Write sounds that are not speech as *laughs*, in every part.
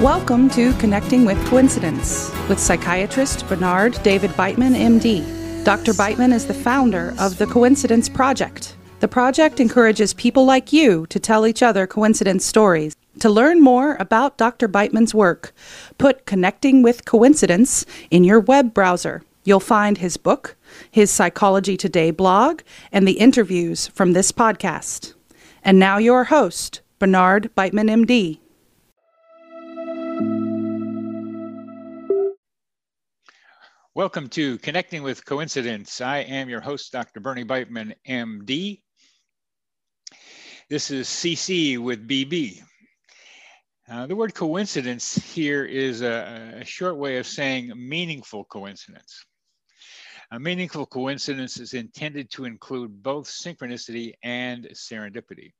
Welcome to Connecting with Coincidence with psychiatrist Bernard David Beitman, MD. Dr. Beitman is the founder of the Coincidence Project. The project encourages people like you to tell each other coincidence stories. To learn more about Dr. Beitman's work, put Connecting with Coincidence in your web browser. You'll find his book, his Psychology Today blog, and the interviews from this podcast. And now, your host, Bernard Beitman, MD. Welcome to Connecting with Coincidence. I am your host, Dr. Bernie Beitman, MD. This is CC with BB. Uh, the word coincidence here is a, a, short way of saying meaningful coincidence. A meaningful coincidence is intended to include both synchronicity and serendipity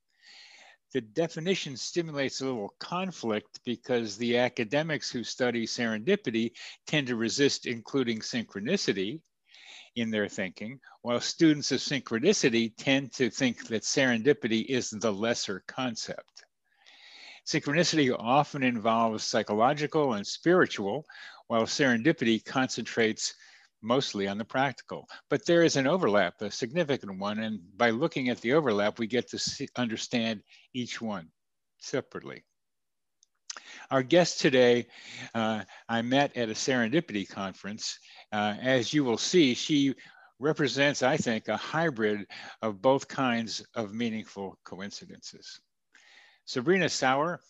the definition stimulates a little conflict because the academics who study serendipity tend to resist including synchronicity in their thinking, while students of synchronicity tend to think that serendipity is the lesser concept. Synchronicity often involves psychological and spiritual, while serendipity concentrates mostly on the practical. But there is an overlap, a significant one, and by looking at the overlap, we get to see, understand each one separately. Our guest today, uh, I met at a serendipity conference. Uh, as you will see, she represents, I think, a hybrid of both kinds of meaningful coincidences. Sabrina Sauer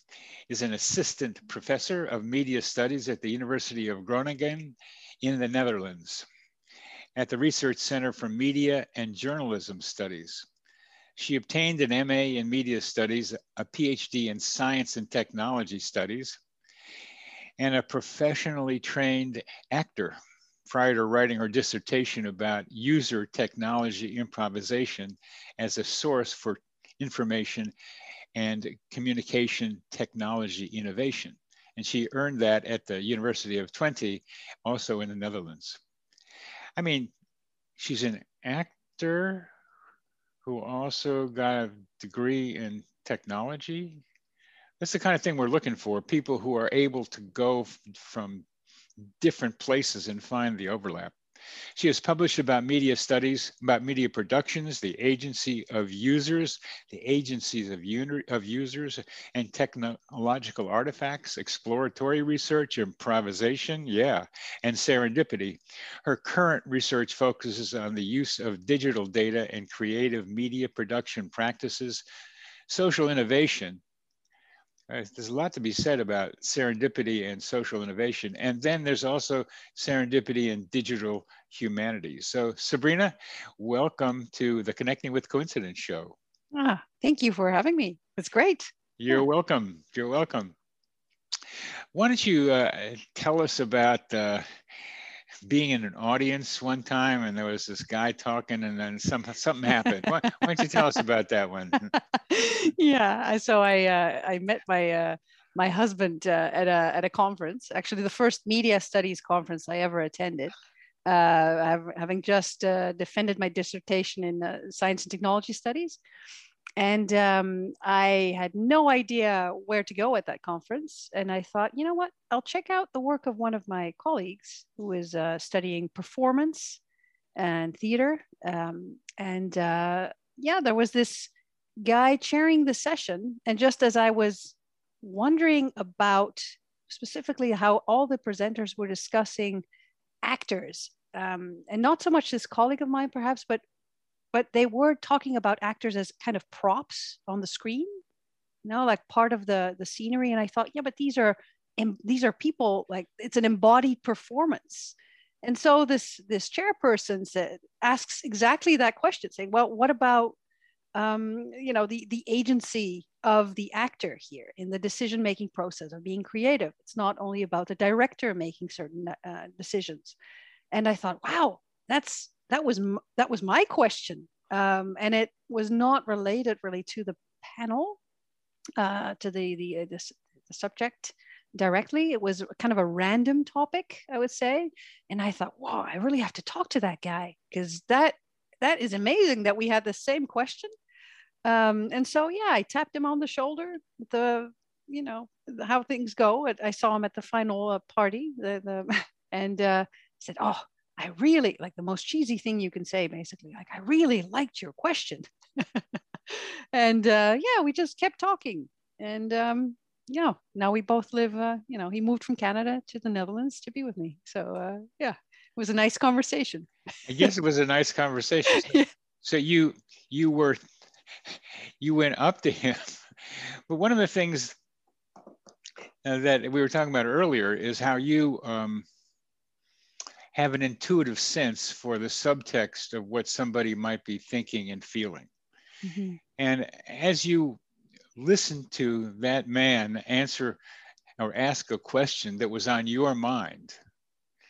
is an assistant professor of media studies at the University of Groningen in the Netherlands at the Research Center for Media and Journalism Studies. She obtained an MA in Media Studies, a PhD in Science and Technology Studies, and a professionally trained actor prior to writing her dissertation about user technology improvisation as a source for information and communication technology innovation and she earned that at the University of Twente, also in the Netherlands. I mean, she's an actor who also got a degree in technology. That's the kind of thing we're looking for people who are able to go from different places and find the overlap. She has published about media studies, about media productions, the agency of users, the agencies of, of users, and technological artifacts, exploratory research, improvisation, yeah, and serendipity. Her current research focuses on the use of digital data and creative media production practices, social innovation, there's a lot to be said about serendipity and social innovation. And then there's also serendipity and digital humanities. So, Sabrina, welcome to the Connecting with Coincidence show. Ah, thank you for having me. It's great. You're yeah. welcome. You're welcome. Why don't you uh, tell us about uh, being in an audience one time and there was this guy talking and then some, something happened. why, why, don't you tell us about that one? *laughs* yeah, so I uh, I met my uh, my husband uh, at a at a conference, actually the first media studies conference I ever attended. Uh, having just uh, defended my dissertation in uh, science and technology studies, and um, I had no idea where to go at that conference. And I thought, you know what? I'll check out the work of one of my colleagues who is uh, studying performance and theater. Um, and uh, yeah, there was this guy chairing the session. And just as I was wondering about specifically how all the presenters were discussing actors, um, and not so much this colleague of mine, perhaps, but but they were talking about actors as kind of props on the screen you know like part of the the scenery. And i thought yeah but these are these are people like it's an embodied performance. And so this this chairperson said asks exactly that question saying well what about um, you know the the agency of the actor here in the decision making process of being creative? It's not only about the director making certain uh, decisions. And i thought wow that's that was that was my question, um, and it was not related really to the panel, uh, to the the, uh, the the subject directly. It was kind of a random topic, I would say, and I thought, wow, I really have to talk to that guy because that that is amazing that we had the same question. Um, and so yeah, I tapped him on the shoulder the you know how things go. I saw him at the final uh, party, the, the *laughs* and uh, said, "Oh, I really like the most cheesy thing you can say, basically. Like, I really liked your question." *laughs* and uh, yeah, we just kept talking, and um, yeah, now we both live. Uh, you know, he moved from Canada to the Netherlands to be with me. So uh, yeah, it was a nice conversation. I guess it was a nice conversation. So, *laughs* yeah. so you you were *laughs* you went up to him, but one of the things uh, that we were talking about earlier is how you um, have an intuitive sense for the subtext of what somebody might be thinking and feeling. Mm-hmm. And as you listen to that man answer or ask a question that was on your mind,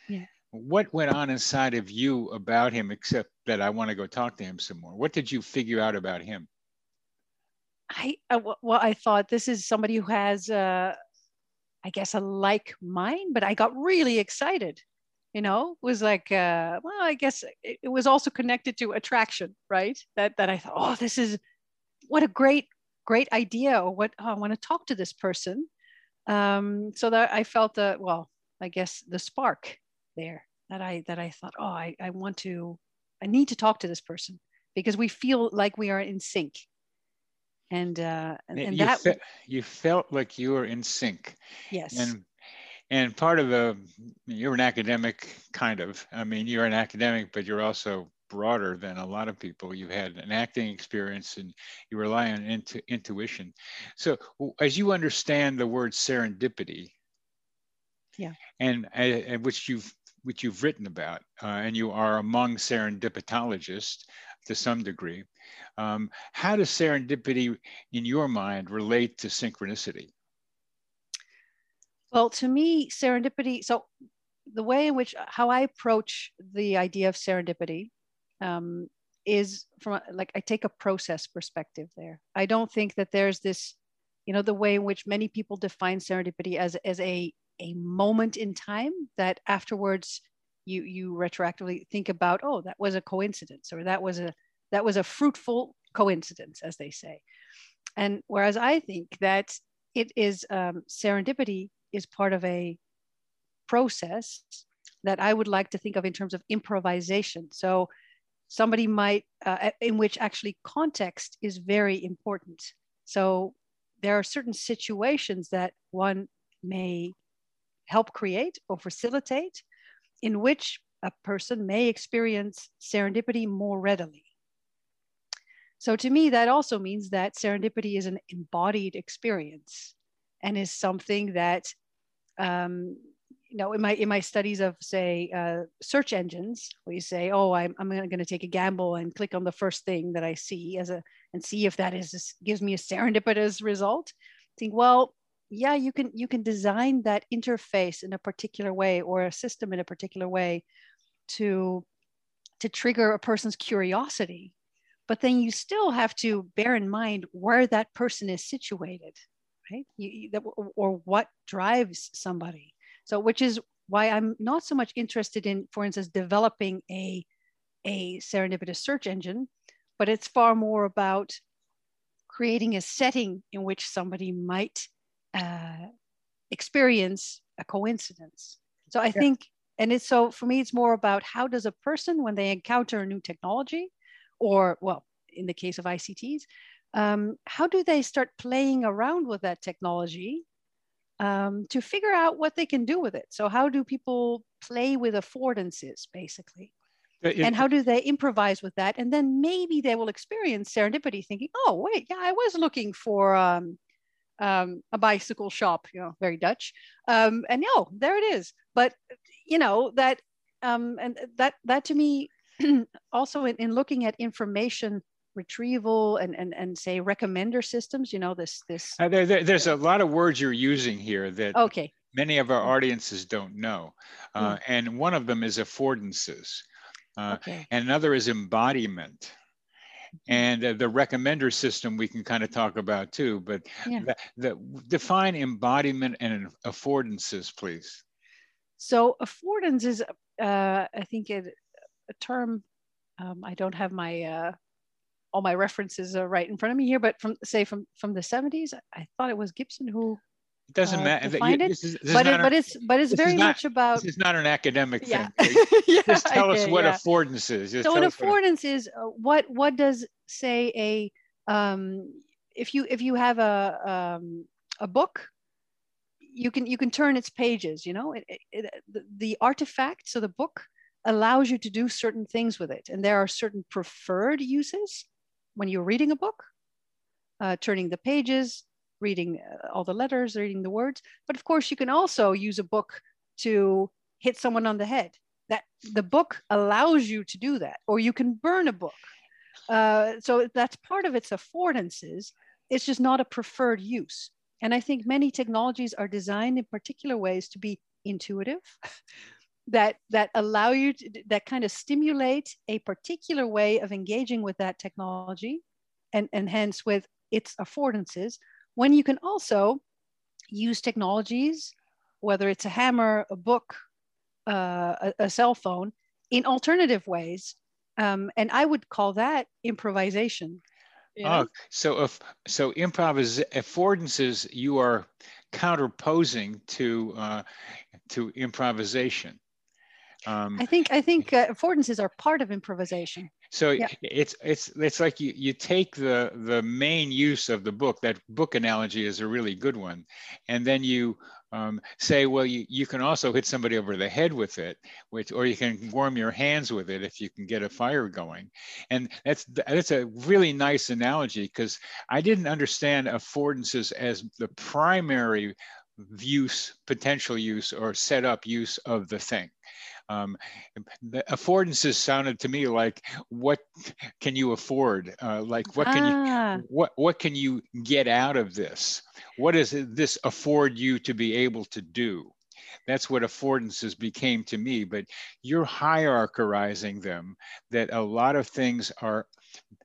yeah. what went on inside of you about him, except that I want to go talk to him some more? What did you figure out about him? I, uh, well, I thought this is somebody who has uh, I guess a like mind, but I got really excited. You know, was like, uh, well, I guess it, it was also connected to attraction, right? That that I thought, oh, this is what a great great idea, or what oh, I want to talk to this person. Um, so that I felt the well, I guess the spark there that I that I thought, oh, I, I want to, I need to talk to this person because we feel like we are in sync and uh, and, and you that fe- you felt like you were in sync. Yes. And and part of the you're an academic kind of. I mean, you're an academic, but you're also broader than a lot of people. You had an acting experience, and you rely on intu- intuition. So, as you understand the word serendipity, yeah, and, and which you've which you've written about, uh, and you are among serendipitologists to some degree. Um, how does serendipity, in your mind, relate to synchronicity? Well, to me, serendipity, so the way in which, how I approach the idea of serendipity um, is from like, I take a process perspective there. I don't think that there's this, you know, the way in which many people define serendipity as, as a, a moment in time that afterwards you, you retroactively think about, oh, that was a coincidence or that was a, that was a fruitful coincidence, as they say. And whereas I think that it is um, serendipity is part of a process that I would like to think of in terms of improvisation. So somebody might, uh, in which actually context is very important. So there are certain situations that one may help create or facilitate in which a person may experience serendipity more readily. So to me, that also means that serendipity is an embodied experience and is something that, um, you know, in my in my studies of say uh, search engines, you say, oh, I'm I'm going to take a gamble and click on the first thing that I see as a and see if that is gives me a serendipitous result. Think, well, yeah, you can you can design that interface in a particular way or a system in a particular way to to trigger a person's curiosity but then you still have to bear in mind where that person is situated right? You, you, that, or what drives somebody. So which is why i'm not so much interested in for instance developing a a serendipitous search engine but it's far more about creating a setting in which somebody might uh, experience a coincidence. So i yeah. think and it's so for me it's more about how does a person when they encounter a new technology or well, in the case of ICTs, um, how do they start playing around with that technology um, to figure out what they can do with it? So how do people play with affordances, basically? It, and how do they improvise with that? And then maybe they will experience serendipity, thinking, "Oh, wait, yeah, I was looking for um, um, a bicycle shop, you know, very Dutch, um, and no, there it is." But you know that, um, and that that to me *clears throat* also in, in looking at information retrieval and, and, and say recommender systems, you know, this, this. Uh, there, there, there's a lot of words you're using here that okay. many of our audiences don't know. Uh, mm. And one of them is affordances. Uh, okay. And another is embodiment. Mm-hmm. And uh, the recommender system we can kind of talk about too, but yeah. the, the, define embodiment and affordances, please. So affordance is, uh, I think, it, a term. Um, I don't have my uh, all my references are right in front of me here, but from say from from the 70s, I thought it was Gibson who It doesn't uh, matter. define it. This is, this but it, but it's but it's very not- much about this is not an academic yeah. thing. *laughs* yeah Just tell us what yeah. affordance is. Just so an us what a- affordance is uh, what what does say a um, if you if you have a um, a book you can you can turn its pages you know it, it, it- the, the artifact so the book allows you to do certain things with it and there are certain preferred uses when you're reading a book uh, turning the pages reading uh, all the letters reading the words. But of course you can also use a book to hit someone on the head. That the book allows you to do that or you can burn a book. Uh, so that's part of its affordances. It's just not a preferred use. And i think many technologies are designed in particular ways to be intuitive *laughs* that that allow you to, that kind of stimulate a particular way of engaging with that technology and and hence with its affordances when you can also use technologies whether it's a hammer a book uh, a, a cell phone in alternative ways um, and i would call that improvisation you know? Oh, so if so, improvis affordances you are counterposing to uh, to improvisation. Um, i think i think uh, affordances are part of improvisation so yeah. it's it's it's like you you take the the main use of the book. That book analogy is a really good one, and then you um, say, well, you, you can also hit somebody over the head with it, which or you can warm your hands with it if you can get a fire going, and that's that's a really nice analogy because I didn't understand affordances as the primary use, potential use, or setup use of the thing. Um, the affordances sounded to me like what can you afford? Uh, like what can you ah, what what can you get out of this? What does this afford you to be able to do? That's what affordances became to me. But you're hierarchizing them. That a lot of things are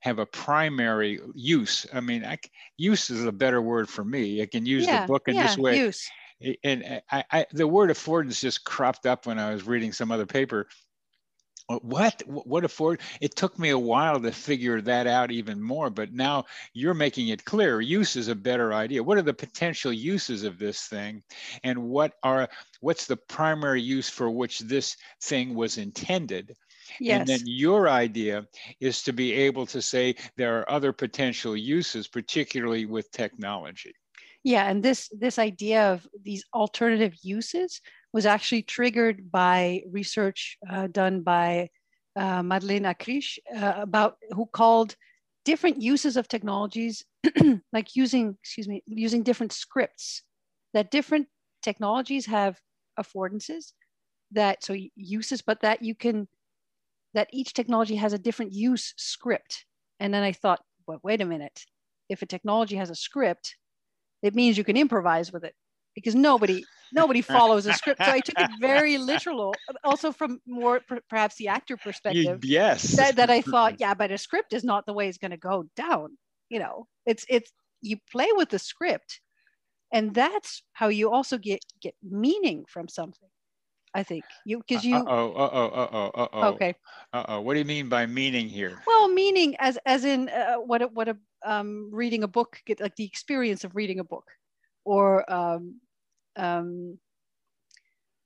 have a primary use. I mean, I use is a better word for me. I can use yeah, the book in yeah, this way use and I, I, the word affordance just cropped up when I was reading some other paper. What? What afford? It took me a while to figure that out even more, but now you're making it clear. Use is a better idea. What are the potential uses of this thing, and what are what's the primary use for which this thing was intended? yes And then your idea is to be able to say there are other potential uses, particularly with technology. Yeah, and this this idea of these alternative uses was actually triggered by research uh, done by uh, Madeleine Akrich uh, about who called different uses of technologies, *clears throat* like using excuse me, using different scripts. That different technologies have affordances that so uses, but that you can that each technology has a different use script. And then I thought, well, wait a minute, if a technology has a script it means you can improvise with it because nobody nobody *laughs* follows a script so i took it very literal also from more per- perhaps the actor perspective yes. that, that i thought yeah but a script is not the way it's going to go down you know it's it's you play with the script and that's how you also get get meaning from something i think you because you Uh oh. Uh oh. Uh oh. Uh oh. okay Uh oh. What do you mean by meaning here? well meaning as as in uh, what a, what a um, reading a book get like the experience of reading a book or um, um,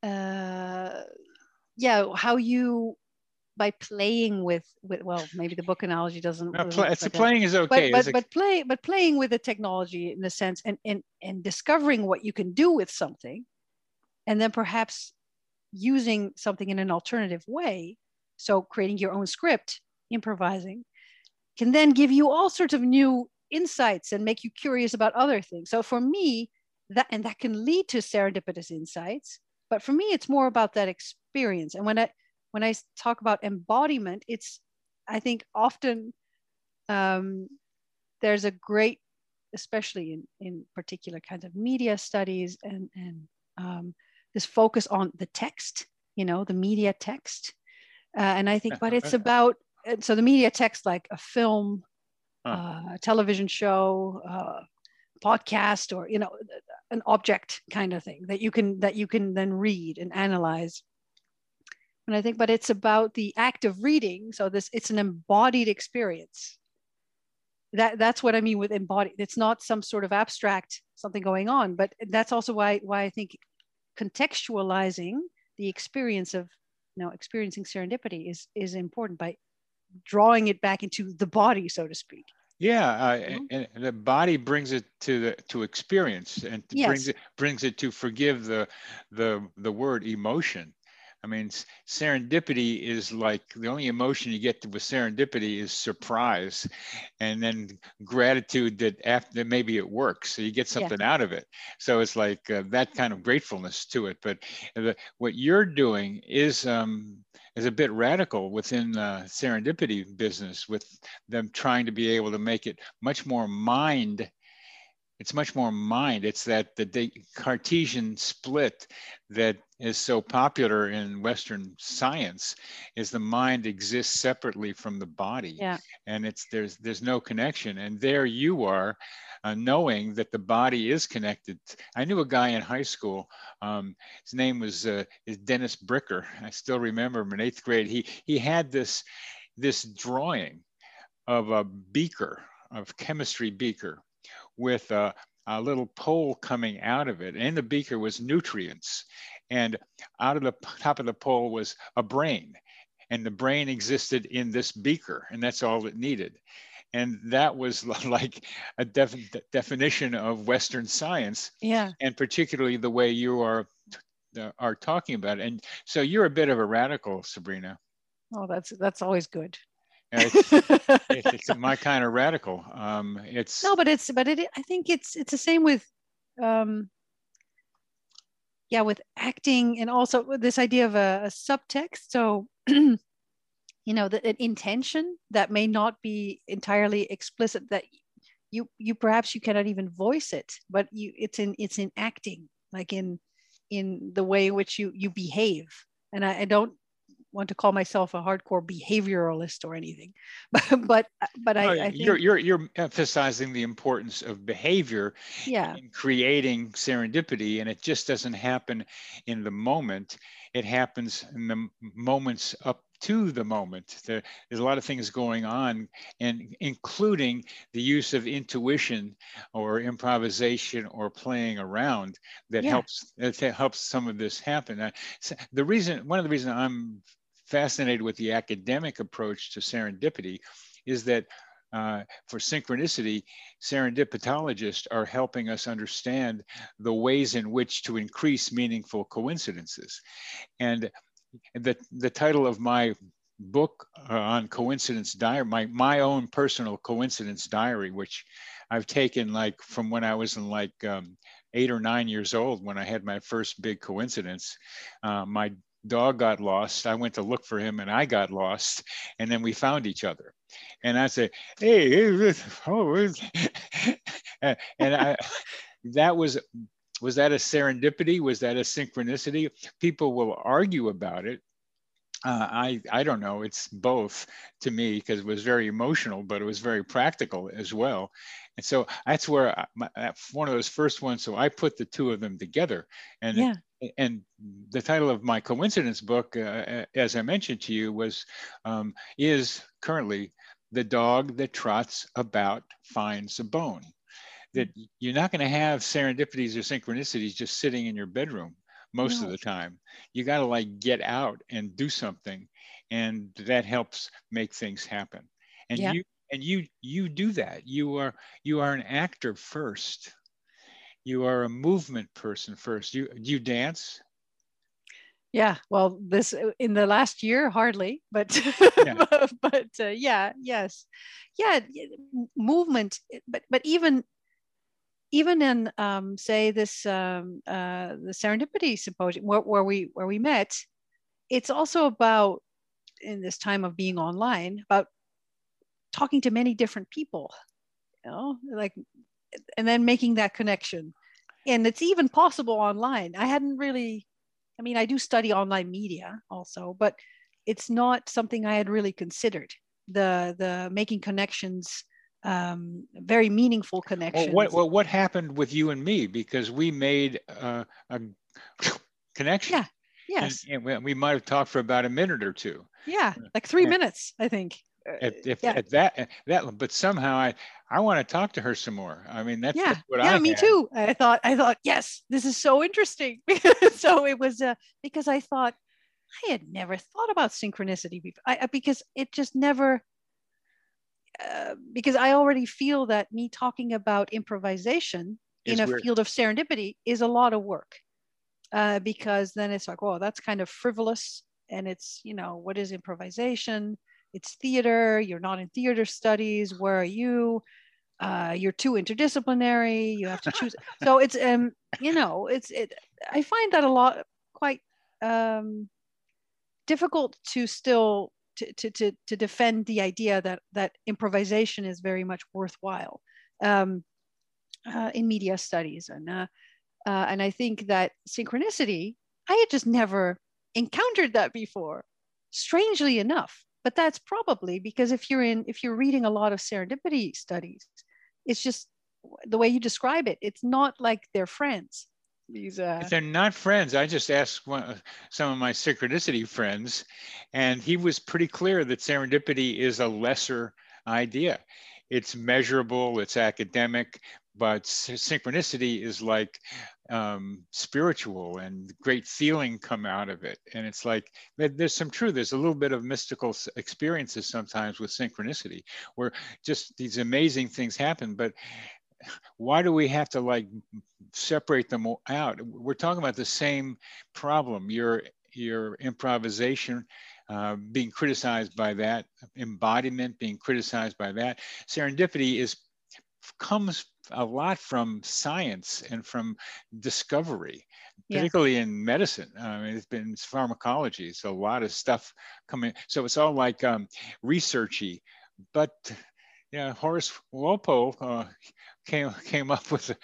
uh, yeah how you by playing with with well maybe the book analogy doesn't, No, play, work it's like playing is okay. but but but play but playing with the technology in a sense and and and discovering what you can do with something and then perhaps using something in an alternative way so creating your own script improvising can then give you all sorts of new insights and make you curious about other things. So for me that and that can lead to serendipitous insights but for me it's more about that experience. And when i when i talk about embodiment it's i think often um, there's a great especially in in particular kinds of media studies and and um, this focus on the text you know the media text. Uh, and i think but it's about and so the media text like a film Huh. uh, a television show uh, podcast or you know an object kind of thing that you can that you can then read and analyze and i think but it's about the act of reading so this it's an embodied experience that that's what I mean with embodied. It's not some sort of abstract something going on, but that's also why why I think contextualizing the experience of you know experiencing serendipity is is important by drawing it back into the body, so to speak. Yeah, uh, mm-hmm. and, and, the body brings it to the to experience, and yes. brings it brings it to forgive the the the word emotion. I mean, serendipity is like the only emotion you get with serendipity is surprise, and then gratitude that after maybe it works, so you get something yeah. out of it. So it's like uh, that kind of gratefulness to it. But the, what you're doing is um, is a bit radical within the serendipity business, with them trying to be able to make it much more mind it's much more mind. It's that the Cartesian split that is so popular in Western science is the mind exists separately from the body, yeah. and it's there's there's no connection. And there you are, uh, knowing that the body is connected. I knew a guy in high school. Um, his name was uh, is Dennis Bricker. I still remember him in eighth grade. He he had this this drawing of a beaker of chemistry beaker with a, a little pole coming out of it. And in the beaker was nutrients. And out of the top of the pole was a brain. And the brain existed in this beaker, and that's all it needed. And that was *laughs* like a def- definition of Western science. Yeah. And particularly the way you are uh, are talking about it. And so you're a bit of a radical, Sabrina. Oh, that's that's always good *laughs* it's, it's, my kind of radical. Um, it's no, but it's but it. I think it's it's the same with, um, yeah, with acting and also with this idea of a, a subtext. So, *clears throat* you know, the an intention that may not be entirely explicit. That you you perhaps you cannot even voice it, but you it's in it's in acting, like in in the way in which you you behave. And I, I don't want to call myself a hardcore behavioralist or anything, *laughs* but but but I, I think, you're you're you're emphasizing the importance of behavior yeah. in creating serendipity, and it just doesn't happen in the moment. It happens in the moments up to the moment. There, there's a lot of things going on, and including the use of intuition or improvisation or playing around that yeah. helps that helps some of this happen. Uh, the reason, one of the reasons I'm fascinated with the academic approach to serendipity is that uh, for synchronicity, serendipitologists are helping us understand the ways in which to increase meaningful coincidences. And the, the title of my book uh, on coincidence diary, my, my own personal coincidence diary, which I've taken like from when I was in like um, eight or nine years old when I had my first big coincidence. Uh, my dog got lost. I went to look for him and I got lost. And then we found each other. And I said, hey, oh, *laughs* and I, that was, was that a serendipity? Was that a synchronicity? People will argue about it. Uh, I, I don't know. It's both to me because it was very emotional, but it was very practical as well. And so that's where I, my, one of those first ones. So I put the two of them together, and yeah and the title of my coincidence book, uh, as I mentioned to you, was um, is currently the dog that trots about finds a bone. That you're not going to have serendipities or synchronicities just sitting in your bedroom most no. of the time. You got to like get out and do something, and that helps make things happen. And yeah. you and you you do that. You are you are an actor first you are a movement person first. You do you dance? Yeah, well, this in the last year hardly, but yeah. *laughs* but uh, yeah, yes, yeah, movement. But but even even in um, say this um, uh, the serendipity symposium where, where we where we met, it's also about in this time of being online about talking to many different people you know like and then making that connection. And it's even possible online. I hadn't really i mean i do study online media also but it's not something i had really considered. The the making connections um, very meaningful connections. Well, what, well, what happened with you and me? Because we made uh, a *laughs* connection. Yeah. Yes. And, and we might have talked for about a minute or two. Yeah, like three minutes, I think. at, if, yeah. at that that but somehow i i want to talk to her some more i mean that's, yeah that's what yeah I me had. too i thought i thought yes this is so interesting *laughs* so it was uh, because i thought i had never thought about synchronicity before I, because it just never uh, because i already feel that me talking about improvisation in a weird. field of serendipity is a lot of work uh, because then it's like oh that's kind of frivolous and it's you know what is improvisation? It's theater. You're not in theater studies. Where are you? Uh, you're too interdisciplinary. You have to choose. *laughs* So it's um you know it's it i find that a lot quite um difficult to still to, to, to, defend the idea that that improvisation is very much worthwhile um, uh, in media studies. And uh, uh, and I think that synchronicity I had just never encountered that before strangely enough. But that's probably because if you're in if you're reading a lot of serendipity studies it's just the way you describe it it's not like they're friends these uh... they're not friends i just asked one, some of my synchronicity friends and he was pretty clear that serendipity is a lesser idea it's measurable it's academic but synchronicity is like um, spiritual and great feeling come out of it. And it's like there's some truth. There's a little bit of mystical experiences sometimes with synchronicity, where just these amazing things happen. But why do we have to like separate them out? We're talking about the same problem. Your your improvisation uh, being criticized by that, embodiment being criticized by that. Serendipity is comes a lot from science and from discovery, particularly in medicine. I mean, it's been pharmacology. It's a lot of stuff coming. So it's all like um, researchy, but yeah, Horace Walpole uh, came came up with. A,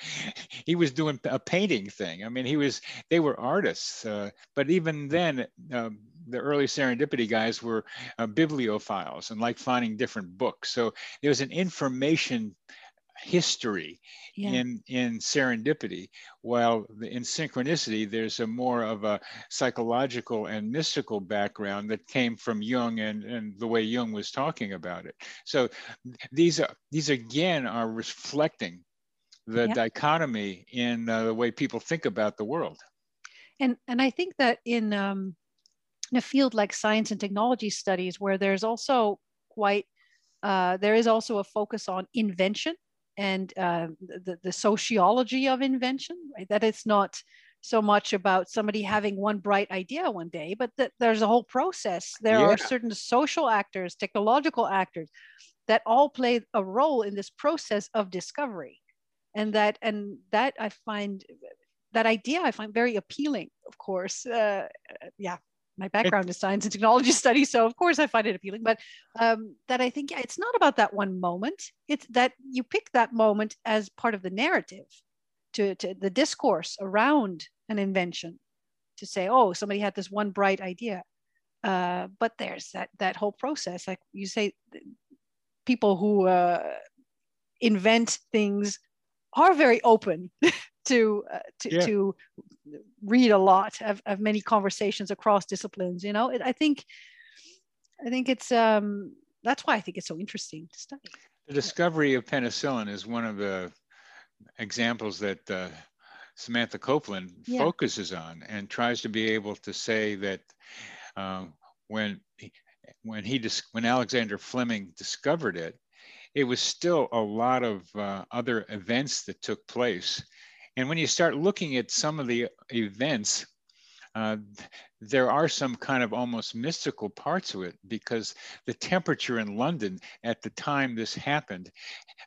he was doing a painting thing. I mean, he was. They were artists, uh, but even then, um, the early serendipity guys were uh, bibliophiles and like finding different books. So there was an information history yeah. in in serendipity while in synchronicity there's a more of a psychological and mystical background that came from jung and, and the way jung was talking about it so these are these again are reflecting the yeah. dichotomy in uh, the way people think about the world and and i think that in um in a field like science and technology studies where there's also quite uh, there is also a focus on invention and uh, the, the sociology of invention, right? That it's not so much about somebody having one bright idea one day, but that there's a whole process. There yeah. are certain social actors, technological actors that all play a role in this process of discovery. And that, and that I find, that idea I find very appealing, of course. Uh, yeah, my background is science and technology *laughs* studies, so of course I find it appealing. But um, that I think yeah, it's not about that one moment. It's that you pick that moment as part of the narrative, to, to the discourse around an invention, to say, oh, somebody had this one bright idea. Uh, but there's that that whole process, like you say, people who uh, invent things are very open *laughs* to uh, to, yeah. to read a lot of, of many conversations across disciplines you know it, i think i think it's um that's why i think it's so interesting to study the discovery of penicillin is one of the examples that uh, samantha copeland yeah. focuses on and tries to be able to say that uh, when when he dis- when alexander fleming discovered it it was still a lot of uh, other events that took place. And when you start looking at some of the events, uh, there are some kind of almost mystical parts to it because the temperature in London at the time this happened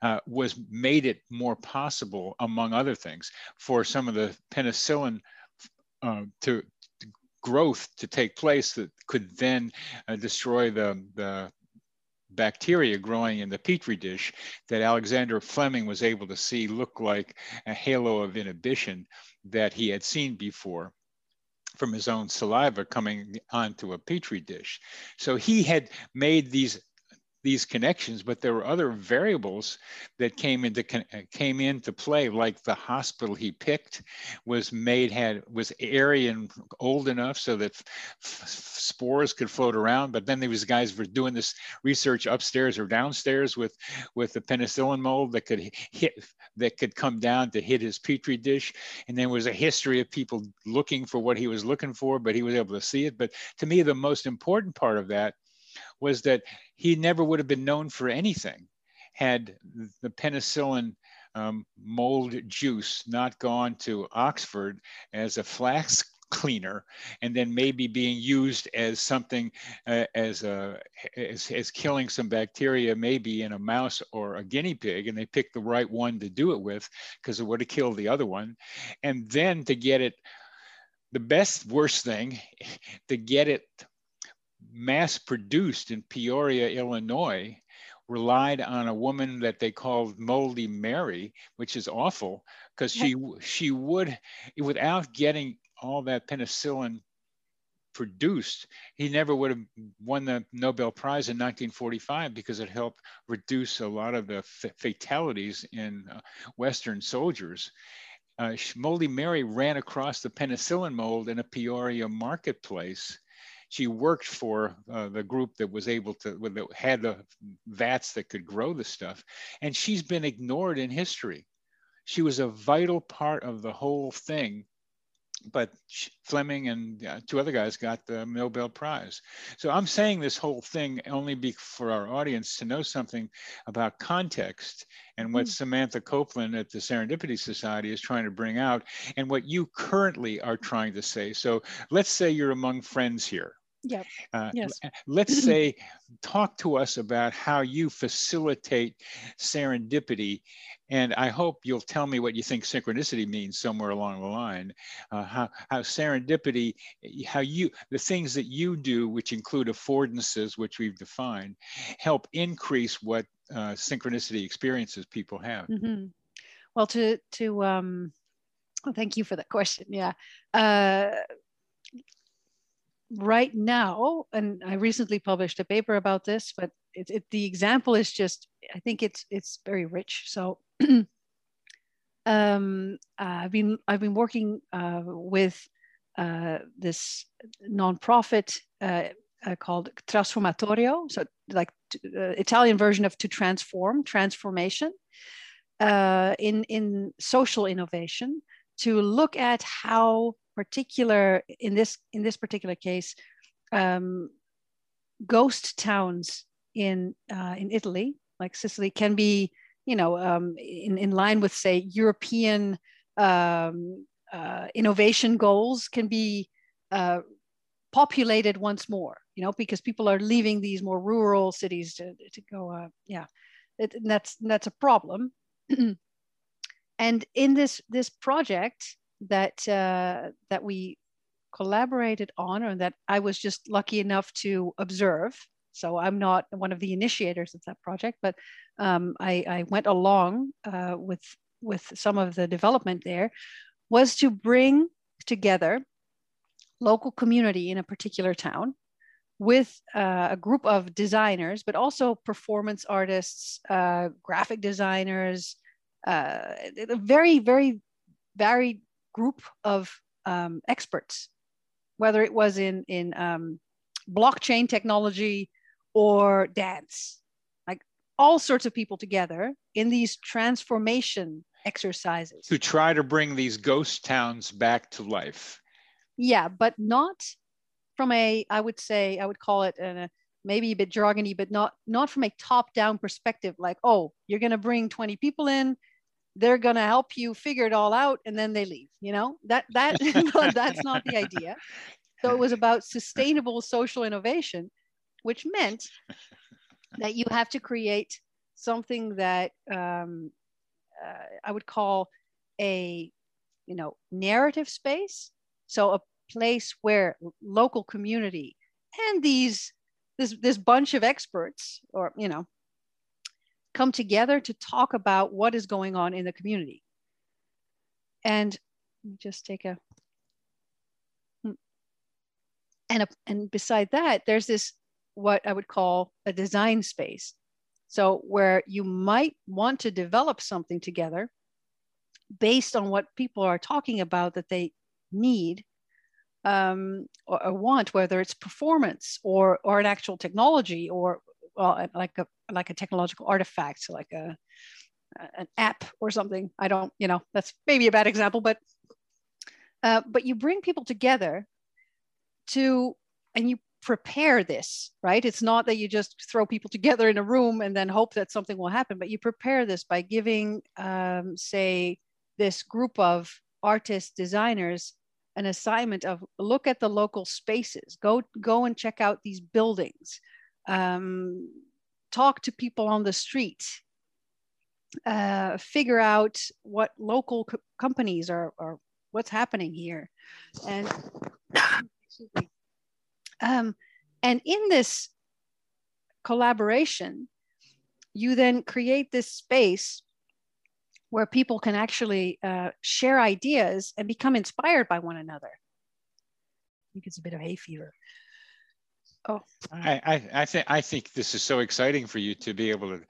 uh, was made it more possible, among other things, for some of the penicillin uh, to, growth to take place that could then uh, destroy the, the bacteria growing in the petri dish that Alexander Fleming was able to see look like a halo of inhibition that he had seen before from his own saliva coming onto a petri dish. So he had made these these connections, but there were other variables that came into uh, came into play, like the hospital he picked was made had was airy and old enough so that spores could float around. But then there was guys were doing this research upstairs or downstairs with with the penicillin mold that could hit that could come down to hit his petri dish, and there was a history of people looking for what he was looking for, but he was able to see it. But to me, the most important part of that was that he never would have been known for anything had the penicillin um, mold juice not gone to Oxford as a flax cleaner and then maybe being used as something uh, as a as, as killing some bacteria maybe in a mouse or a guinea pig and they picked the right one to do it with because it would have killed the other one. And then to get it the best worst thing *laughs* to get it mass produced in Peoria, Illinois, relied on a woman that they called Moldy Mary, which is awful because she *laughs* she would without getting all that penicillin produced, he never would have won the Nobel Prize in 1945 because it helped reduce a lot of the fatalities in uh, Western soldiers. Uh, Moldy Mary ran across the penicillin mold in a Peoria marketplace she worked for uh, the group that was able to that had the vats that could grow the stuff and she's been ignored in history. She was a vital part of the whole thing but Fleming and uh, two other guys got the Nobel Prize. So I'm saying this whole thing only be for our audience to know something about context and what mm. Samantha Copeland at the Serendipity Society is trying to bring out and what you currently are trying to say. So let's say you're among friends here. Yep. Uh, yes. Let's say, talk to us about how you facilitate serendipity. And I hope you'll tell me what you think synchronicity means somewhere along the line. Uh, how, how serendipity, how you, the things that you do, which include affordances, which we've defined, help increase what uh, synchronicity experiences people have. Mm-hmm. Well, to, to, um, well, thank you for that question. Yeah. Right now, and I recently published a paper about this, but it, it, the example is just, I think it's it's very rich. So *clears throat* um, I've been I've been working uh, with uh, this nonprofit uh, uh called Trasformatorio, so like uh, Italian version of to transform, transformation uh, in in social innovation to look at how particular in this in this particular case um, ghost towns in uh, in Italy like Sicily can be you know um, in, in line with say European um, uh, innovation goals can be uh, populated once more you know because people are leaving these more rural cities to, to go uh, yeah it, that's that's a problem. *clears throat* And in this this project that uh, that we collaborated on or that I was just lucky enough to observe. So I'm not one of the initiators of that project, but um, I, I, went along uh, with with some of the development there, was to bring together local community in a particular town with uh, a group of designers, but also performance artists, uh, graphic designers, uh, very, very varied group of um, experts, whether it was in, in um, blockchain technology or dance, like all sorts of people together in these transformation exercises. To try to bring these ghost towns back to life. Yeah, but not from a, I would say, I would call it a, maybe a bit jargony, but not not from a top-down perspective, like, oh, you're gonna bring 20 people in, they're going to help you figure it all out and then they leave you know? That that *laughs* that's not the idea. So it was about sustainable social innovation which meant that you have to create something that um, uh, i would call a you know narrative space. So a place where local community and these this this bunch of experts or you know come together to talk about what is going on in the community. And just take a, hmm. and, a, and beside that, there's this what I would call a design space. So, where you might want to develop something together based on what people are talking about that they need um, or, or, want, whether it's performance or, or an actual technology or well, like a like a technological artifact, like a an app or something. I don't, you know, that's maybe a bad example, but uh, but you bring people together to and you prepare this, right? It's not that you just throw people together in a room and then hope that something will happen, but you prepare this by giving, um, say, this group of artists, designers, an assignment of look at the local spaces, go go and check out these buildings, um, talk to people on the street, uh, figure out what local co- companies are, are what's happening here, and *coughs* um, and in this collaboration, you then create this space where people can actually uh, share ideas and become inspired by one another. I think it's a bit of hay fever. Oh, I, I, I think I think this is so exciting for you to be able to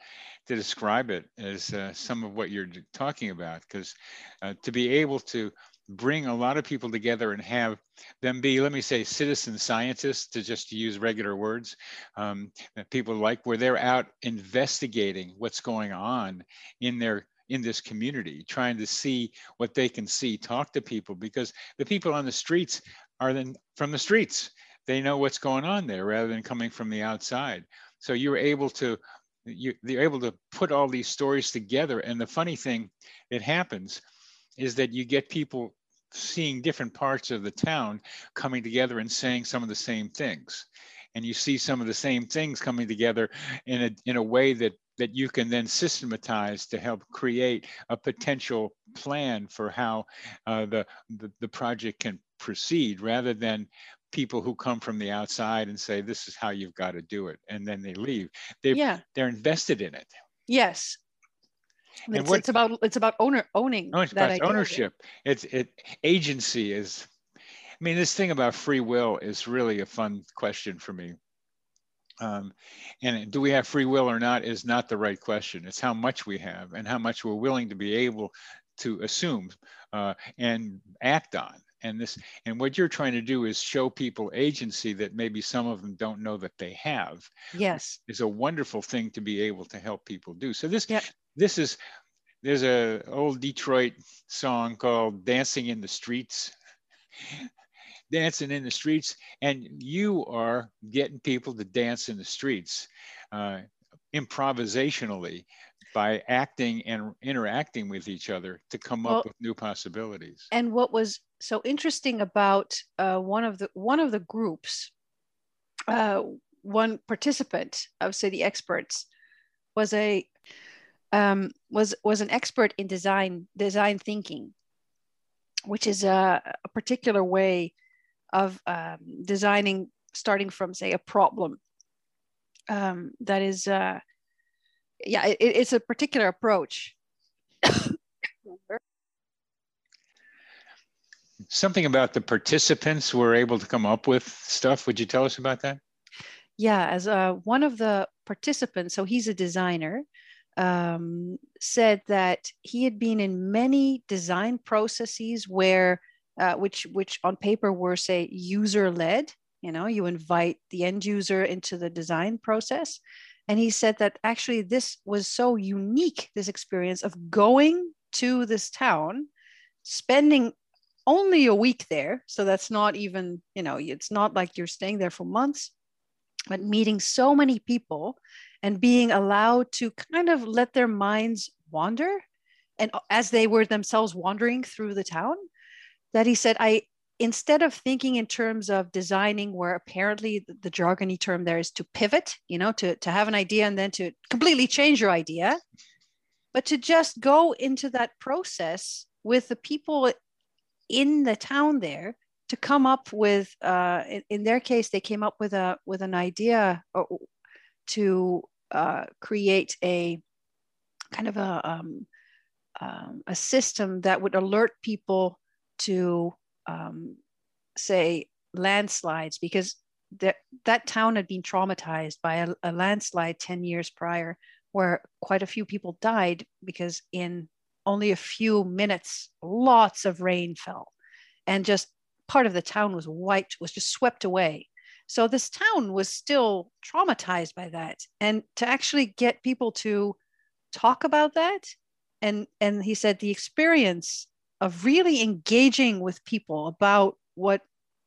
to describe it as uh, some of what you're talking about, because uh, to be able to bring a lot of people together and have them be, let me say, citizen scientists, to just use regular words, um, people like where they're out investigating what's going on in their in this community, trying to see what they can see, talk to people, because the people on the streets are then from the streets. They know what's going on there rather than coming from the outside. So you're able to you, they're able to put all these stories together. And the funny thing that happens is that you get people seeing different parts of the town coming together and saying some of the same things and you see some of the same things coming together in a, in a way that that you can then systematize to help create a potential plan for how uh, the, the, the project can proceed rather than people who come from the outside and say this is how you've got to do it and then they leave they yeah. they're invested in it yes and it's, what, it's about it's about owner owning. Oh, it's about ownership. It's it agency is. I mean, this thing about free will is really a fun question for me. Um, and do we have free will or not is not the right question. It's how much we have and how much we're willing to be able to assume uh, and act on. And this and what you're trying to do is show people agency that maybe some of them don't know that they have. Yes, is a wonderful thing to be able to help people do. So this yeah this is there's a old Detroit song called "Dancing in the Streets." *laughs* dancing in the streets, and you are getting people to dance in the streets uh, improvisationally by acting and interacting with each other to come well, up with new possibilities. And what was so interesting about uh, one of the one of the groups, uh, one participant, I would say the experts, was a um, was was an expert in design design thinking, which is a, a particular way of um, designing, starting from say a problem. Um, that is, uh, yeah, it, it's a particular approach. Something about the participants were able to come up with stuff. Would you tell us about that? Yeah, as uh, one of the participants, so he's a designer um, said that he had been in many design processes where, uh, which which on paper were say user led. You know, you invite the end user into the design process, and he said that actually this was so unique. This experience of going to this town, spending only a week there, so that's not even you know it's not like you're staying there for months, but meeting so many people and being allowed to kind of let their minds wander and as they were themselves wandering through the town that he said i instead of thinking in terms of designing where apparently the, jargony term there is to pivot you know to, to have an idea and then to completely change your idea but to just go into that process with the people in the town there to come up with uh, in, in, their case they came up with a with an idea to uh, create a kind of a, um, um, a system that would alert people to, um, say, landslides, because that that town had been traumatized by a, a landslide 10 years prior where quite a few people died because in only a few minutes lots of rain fell and just part of the town was wiped was just swept away so this town was still traumatized by that and to actually get people to talk about that and and he said the experience of really engaging with people about what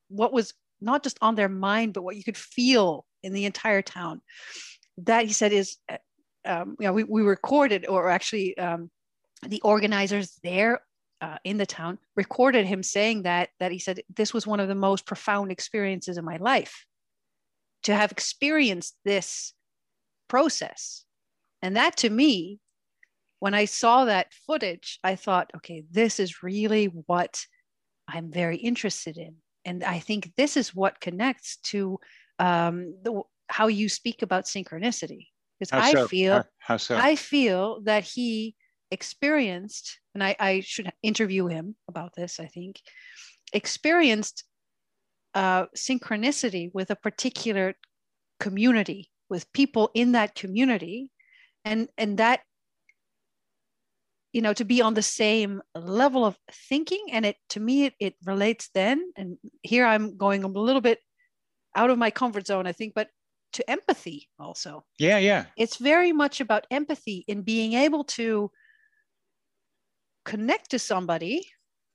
what was not just on their mind, but what you could feel in the entire town. That he said is, uh, um, you know, we, we recorded, or actually, um, the organizers there uh, in the town recorded him saying that. That he said this was one of the most profound experiences of my life, to have experienced this process, and that to me, when I saw that footage, I thought, okay, this is really what I'm very interested in and I think this is what connects to um, the, how you speak about synchronicity. Because I so? feel, how, how so? I feel that he experienced, and I, I should interview him about this. I think experienced uh, synchronicity with a particular community, with people in that community, and and that you know to be on the same level of thinking and it to me it, it relates then. And here i'm going a little bit out of my comfort zone i think but to empathy also. Yeah yeah. It's very much about empathy in being able to connect to somebody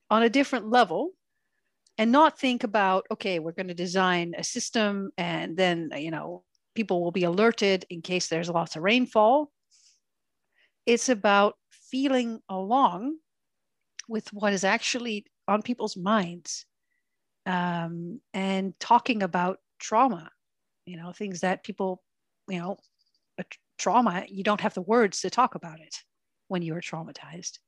on a different level and not think about okay we're going to design a system and then you know people will be alerted in case there's lots of rainfall. It's about feeling along with what is actually on people's minds um, and talking about trauma, you know, things that people, you know, trauma, you don't have the words to talk about it when you are traumatized,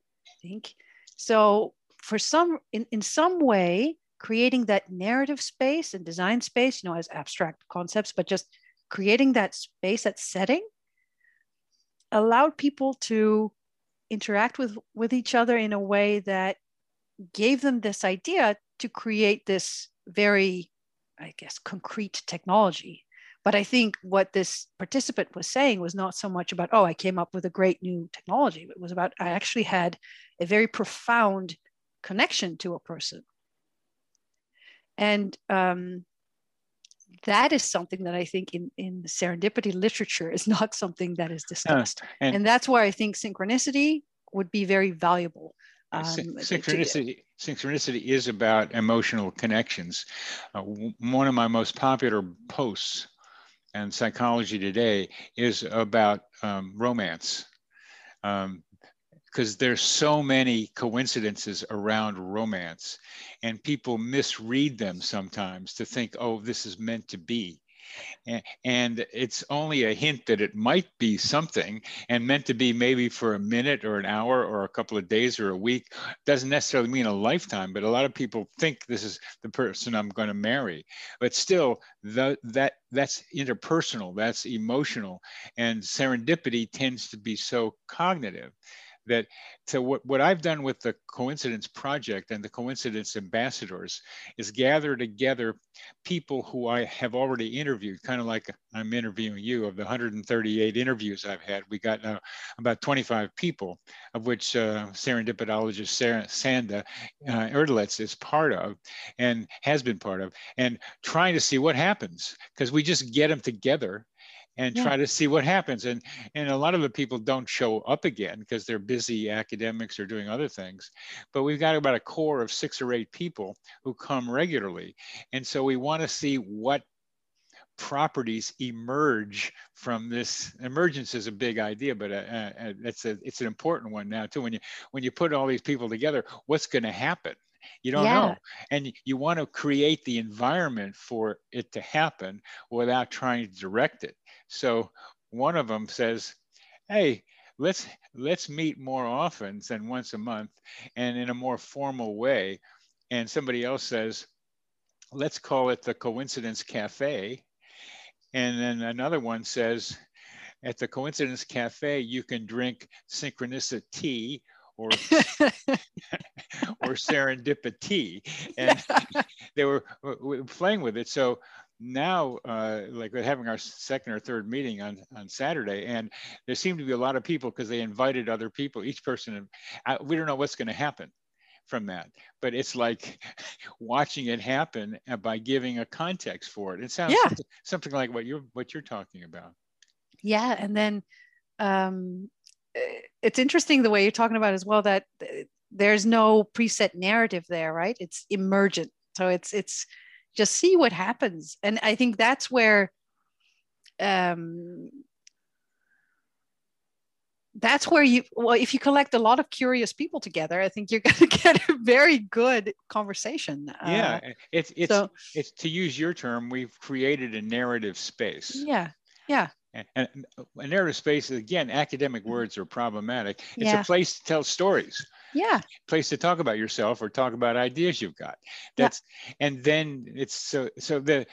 think. So for some, in, in some way, creating that narrative space and design space, you know, as abstract concepts, but just creating that space, that setting allowed people to interact with with each other in a way that gave them this idea to create this very i guess concrete technology but i think what this participant was saying was not so much about oh i came up with a great new technology it was about i actually had a very profound connection to a person and um, that is something that I think in, in the serendipity literature is *laughs* not something that is discussed. Uh, and, and, that's why I think synchronicity would be very valuable. Um, synchronicity, synchronicity is about emotional connections. Uh, one of my most popular posts in Psychology Today is about um, romance. Um, because there's so many coincidences around romance and people misread them sometimes to think oh this is meant to be and it's only a hint that it might be something and meant to be maybe for a minute or an hour or a couple of days or a week doesn't necessarily mean a lifetime but a lot of people think this is the person i'm going to marry. But still the, that that's interpersonal that's emotional and serendipity tends to be so cognitive that so what, what I've done with the coincidence project and the coincidence ambassadors is gather together people who I have already interviewed, kind of like I'm interviewing you of the 138 interviews I've had. We got uh, about 25 people, of which uh, serendipitologist Sarah, Sanda uh, Erdelez is part of and has been part of, and trying to see what happens because we just get them together and yeah. try to see what happens. And and a lot of the people don't show up again because they're busy academics or doing other things. But we've got about a core of six or eight people who come regularly, and so we want to see what properties emerge from this emergence is a big idea but uh, uh, it's a it's an important one now too when you when you put all these people together what's going to happen you don't yeah. know. And you want to create the environment for it to happen without trying to direct it. So one of them says, hey, let's let's meet more often than once a month and in a more formal way. And somebody else says, let's call it the coincidence cafe. And then another one says, at the coincidence cafe, you can drink synchronicity or *laughs* *laughs* or *laughs* serendipity and they were, were, playing with it so now uh, like we're having our second or third meeting on on saturday and there seem to be a lot of people because they invited other people. Each person I, we don't know what's going to happen from that but it's like *laughs* watching it happen uh, by giving a context for it. It sounds yeah. something, something like what you're what you're talking about. Yeah and then um, it's interesting the way you're talking about as well that there's no preset narrative there right? It's emergent. So it's it's just see what happens. And i think that's where um that's where you well if you collect a lot of curious people together i think you're *laughs* going to get a very good conversation yeah uh, it's it's so, it's to use your term we've created a narrative space. Yeah yeah. And, a narrative space again academic words are problematic. It's yeah. a place to tell stories yeah place to talk about yourself or talk about ideas you've got that's yeah. and then it's so so the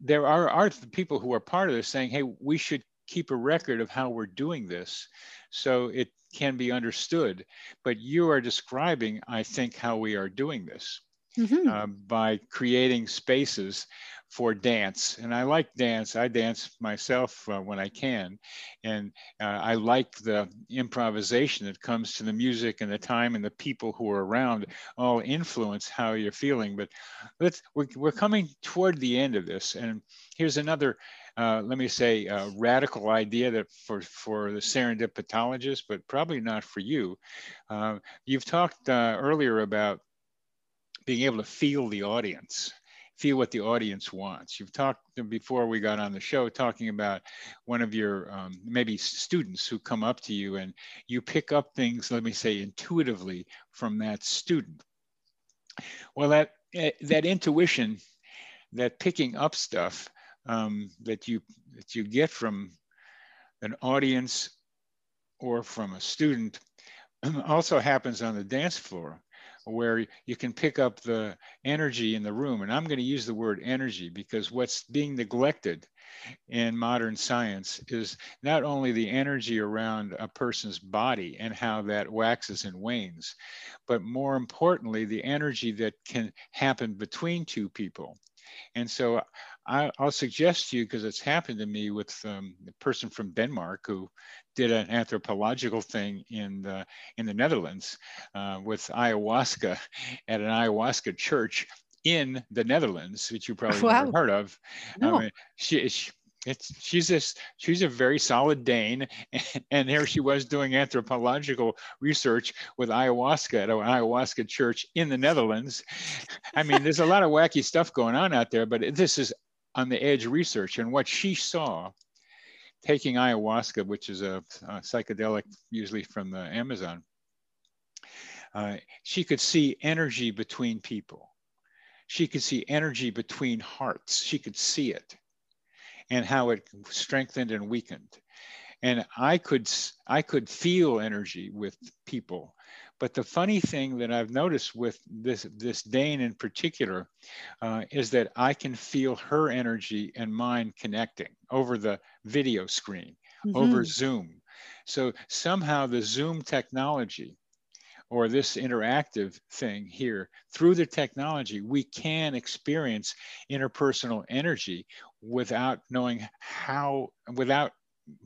there are are people who are part of this saying hey we should keep a record of how we're doing this so it can be understood but you are describing i think how we are doing this mm-hmm. uh, by creating spaces for dance. And I like dance. I dance myself uh, when I can. And uh, I like the improvisation that comes to the music and the time and the people who are around all influence how you're feeling. But let's, we're, we're coming toward the end of this. And here's another uh, let me say, uh, radical idea that for, for the serendipitologist, but probably not for you. Uh, you've talked uh, earlier about being able to feel the audience feel what the audience wants. You've talked before we got on the show talking about one of your um, maybe students who come up to you and you pick up things, let me say, intuitively from that student. Well, that eh, that intuition, that picking up stuff um, that you that you get from an audience or from a student *clears throat* also happens on the dance floor where you can pick up the energy in the room. And I'm going to use the word energy because what's being neglected in modern science is not only the energy around a person's body and how that waxes and wanes, but more importantly, the energy that can happen between two people. And so I, will suggest to you, because it's happened to me with um, a person from Denmark who did an anthropological thing in the, in the Netherlands uh, with ayahuasca *laughs* at an ayahuasca church in the Netherlands, which you probably wow. never heard of. No. Um, she, she it's she's this she's a very solid Dane, *laughs* and here she was doing anthropological research with ayahuasca at an ayahuasca church in the Netherlands. I mean, there's a lot of wacky stuff going on out there, but this is on the edge research, and what she saw taking ayahuasca, which is a, a psychedelic usually from the Amazon, uh, she could see energy between people. She could see energy between hearts. She could see it and how it strengthened and weakened. And I could, I could feel energy with people but the funny thing that I've noticed with this, this Dane in particular uh, is that I can feel her energy and mine connecting over the video screen, mm-hmm. over Zoom. So somehow the Zoom technology or this interactive thing here, through the technology, we can experience interpersonal energy without knowing how, without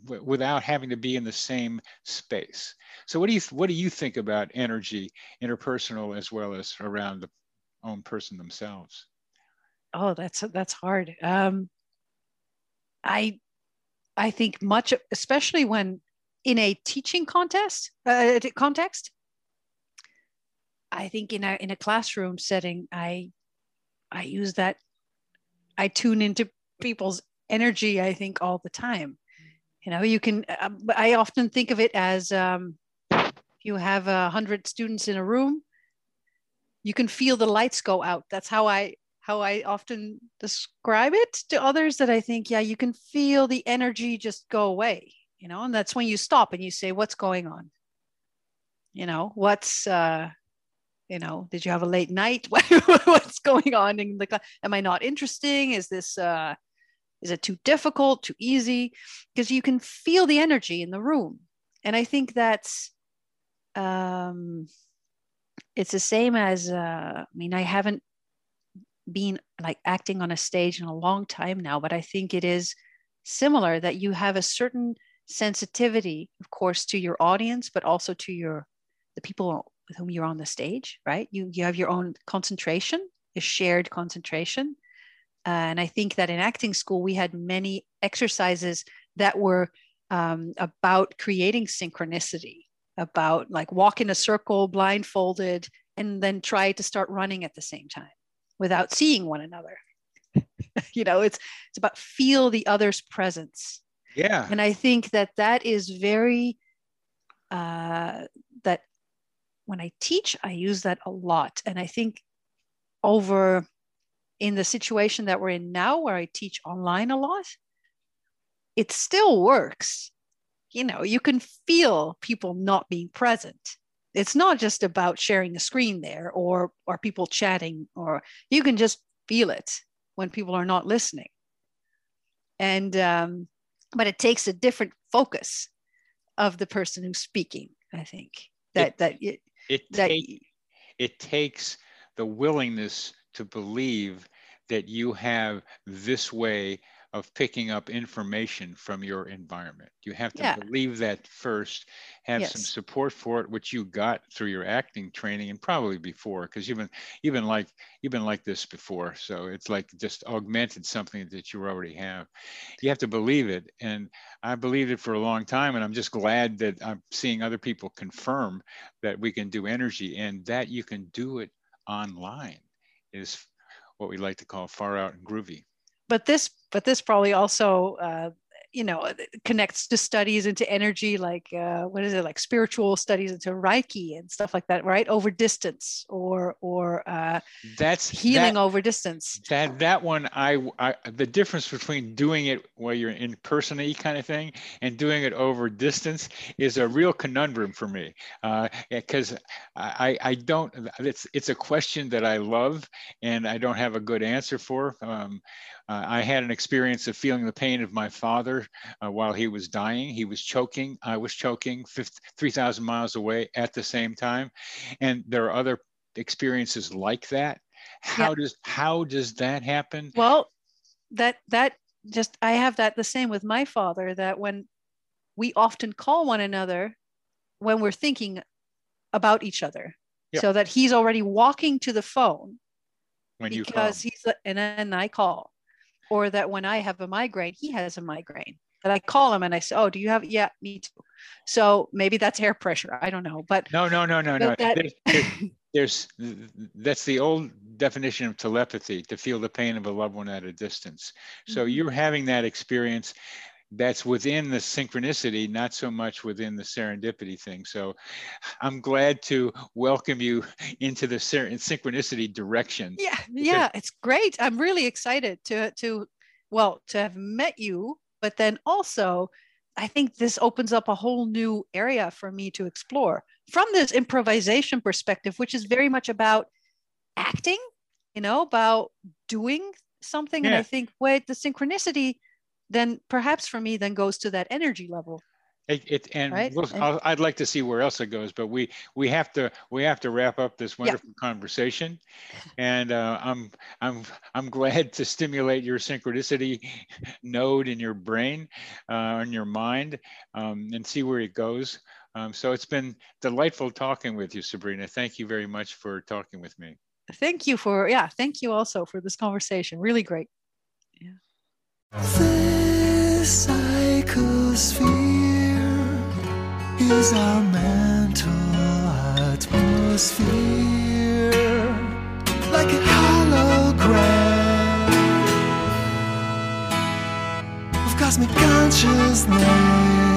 without having to be in the same space. So what do you what do you think about energy, interpersonal as well as around the own person themselves? Oh, that's that's hard. Um, I I think much, especially when in a teaching contest uh, context. I think in a in a classroom setting, I I use that. I tune into people's energy. I think all the time you know you can uh, i often think of it as um, you have a hundred students in a room you can feel the lights go out. That's how i how i often describe it to others that i think yeah you can feel the energy just go away you know and that's when you stop and you say what's going on? You know what's uh you know did you have a late night? *laughs* What's going on in the am i not interesting? Is this uh is it too difficult, too easy? Because you can feel the energy in the room. And I think that's um, it's the same as uh, I mean, I haven't been like acting on a stage in a long time now, but I think it is similar that you have a certain sensitivity, of course, to your audience, but also to your the people with whom you're on the stage, right? You you have your own concentration, a shared concentration. Uh, and I think that in acting school, we had many exercises that were um, about creating synchronicity, about like walk in a circle blindfolded and then try to start running at the same time without seeing one another. *laughs* you know, it's it's about feel the other's presence. Yeah. And I think that that is very uh, that when I teach, I use that a lot. And I think over in the situation that we're in now, where I teach online a lot, it still works. You know, you can feel people not being present. It's not just about sharing a screen there or or people chatting, or you can just feel it when people are not listening. And um, but it takes a different focus of the person who's speaking. I think that it, that it, it, that take, it takes the willingness to believe that you have this way of picking up information from your environment. You have to yeah. believe that first, have yes. some support for it, which you got through your acting training and probably before, because you've been you've been like you've been like this before. So it's like just augmented something that you already have. You have to believe it. And I believed it for a long time. And I'm just glad that I'm seeing other people confirm that we can do energy and that you can do it online is what we like to call far out and groovy. But this but this probably also uh, you know connects to studies into energy like uh, what is it like spiritual studies into reiki and stuff like that right? Over distance or or uh, that's healing that, over distance. That that one I, I the difference between doing it while you're in person kind of thing and doing it over distance is a real conundrum for me because uh, I, I don't it's it's a question that I love and I don't have a good answer for um, uh, I had an experience of feeling the pain of my father uh, while he was dying. He was choking. I was choking 3,000 miles away at the same time. And there are other experiences like that. How yeah. does how does that happen? Well, that that just I have that the same with my father. That when we often call one another when we're thinking about each other, yeah. so that he's already walking to the phone when you because he's and then I call or that when I have a migraine, he has a migraine. And I call him and I say, "Oh, do you have? Yeah, me too." So maybe that's air pressure. I don't know, but no, no, no, no, no. That, there's, there's, there's that's the old definition of telepathy to feel the pain of a loved one at a distance. So mm-hmm. you're having that experience that's within the synchronicity, not so much within the serendipity thing. So I'm glad to welcome you *laughs* into the synchronicity direction. Yeah, yeah, it's great. I'm really excited to to well to have met you, but then also I think this opens up a whole new area for me to explore from this improvisation perspective, which is very much about acting, you know, about doing something. Yeah. And I think, wait, the synchronicity then perhaps for me then goes to that energy level it, it, and, right? we'll, and I'd like to see where else it goes, but we we have to we have to wrap up this wonderful yeah. conversation, *laughs* and uh, I'm I'm I'm glad to stimulate your synchronicity node in your brain, uh, in your mind, um, and see where it goes. Um, so it's been delightful talking with you, Sabrina. Thank you very much for talking with me. Thank you for yeah. Thank you also for this conversation. Really great. Yeah. This psychosphere is our mental atmosphere, like a hologram of cosmic consciousness.